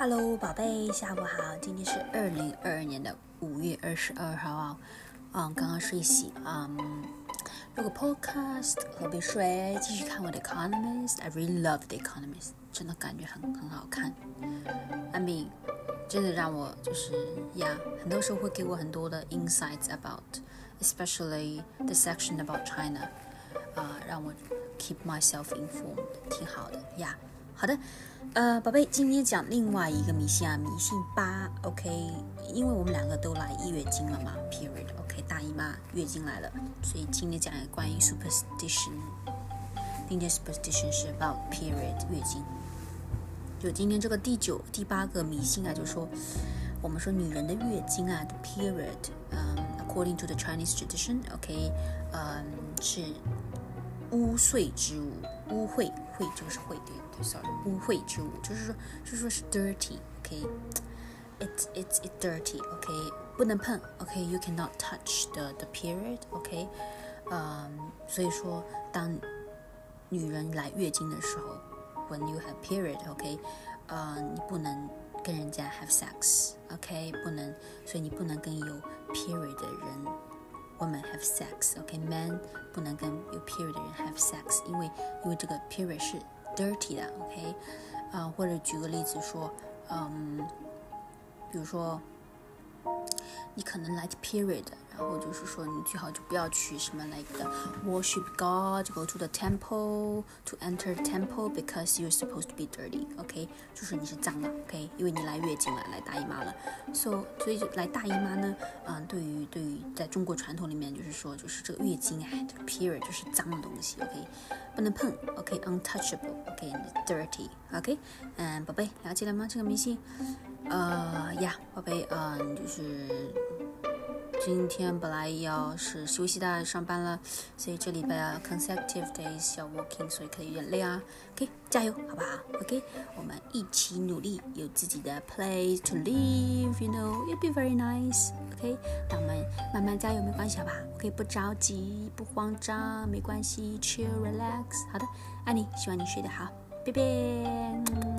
Hello，宝贝，下午好。今天是二零二二年的五月二十二号啊，嗯，刚刚睡醒，嗯，如果 podcast，喝杯水，继续看我的 Economist。I really love the Economist，真的感觉很很好看。I mean，真的让我就是呀，很多时候会给我很多的 insights about，especially the section about China，啊，让我 keep myself informed，挺好的呀。好的，呃，宝贝，今天讲另外一个迷信啊，迷信八，OK，因为我们两个都来月经了嘛，period，OK，大姨妈月经来了，所以今天讲一个关于 superstition，今天 superstition 是 about period 月经，就今天这个第九、第八个迷信啊，就是说，我们说女人的月经啊，the period，嗯，according to the Chinese tradition，OK，嗯，是污秽之物，污秽，秽就是秽对对。sorry，污秽之物，就是说，就是说是 dirty，OK，it's it's it's dirty，OK，不能碰，OK，you cannot touch the the period，OK，嗯，所以说当女人来月经的时候，when you have period，OK，呃，你不能跟人家 have sex，OK，不能，所以你不能跟有 period 的人 ，women have sex，OK，man 不能跟有 period 的人 have sex，因为因为这个 period 是。dirty 的，OK，啊，或者举个例子说，嗯，比如说，你可能 like period， 然后就是说你最好就不要去什么 like worship God，go to the temple，to enter the temple because you're supposed to be dirty，OK，就是你是脏的，OK，因为你来月经了，来大姨妈了，so 所以来大姨妈呢，嗯，对于对于在中国传统里面就是说就是这个月经哎，这个 period 就是脏的东西，OK。不能碰，OK，untouchable，OK，dirty，OK，嗯，宝贝，了解了吗？这个迷信，呃呀，宝贝，嗯，就是今天本来要是休息的，上班了，所以这礼拜 consecutive days 要 working，所以可以有点累啊，OK，加油，好不好？OK，我们一起努力，有自己的 place to live，you know，it'll be very nice。OK，那我们慢慢加油，没关系，好吧？OK，不着急，不慌张，没关系，chill，relax。好的，爱你，希望你睡得好，拜拜。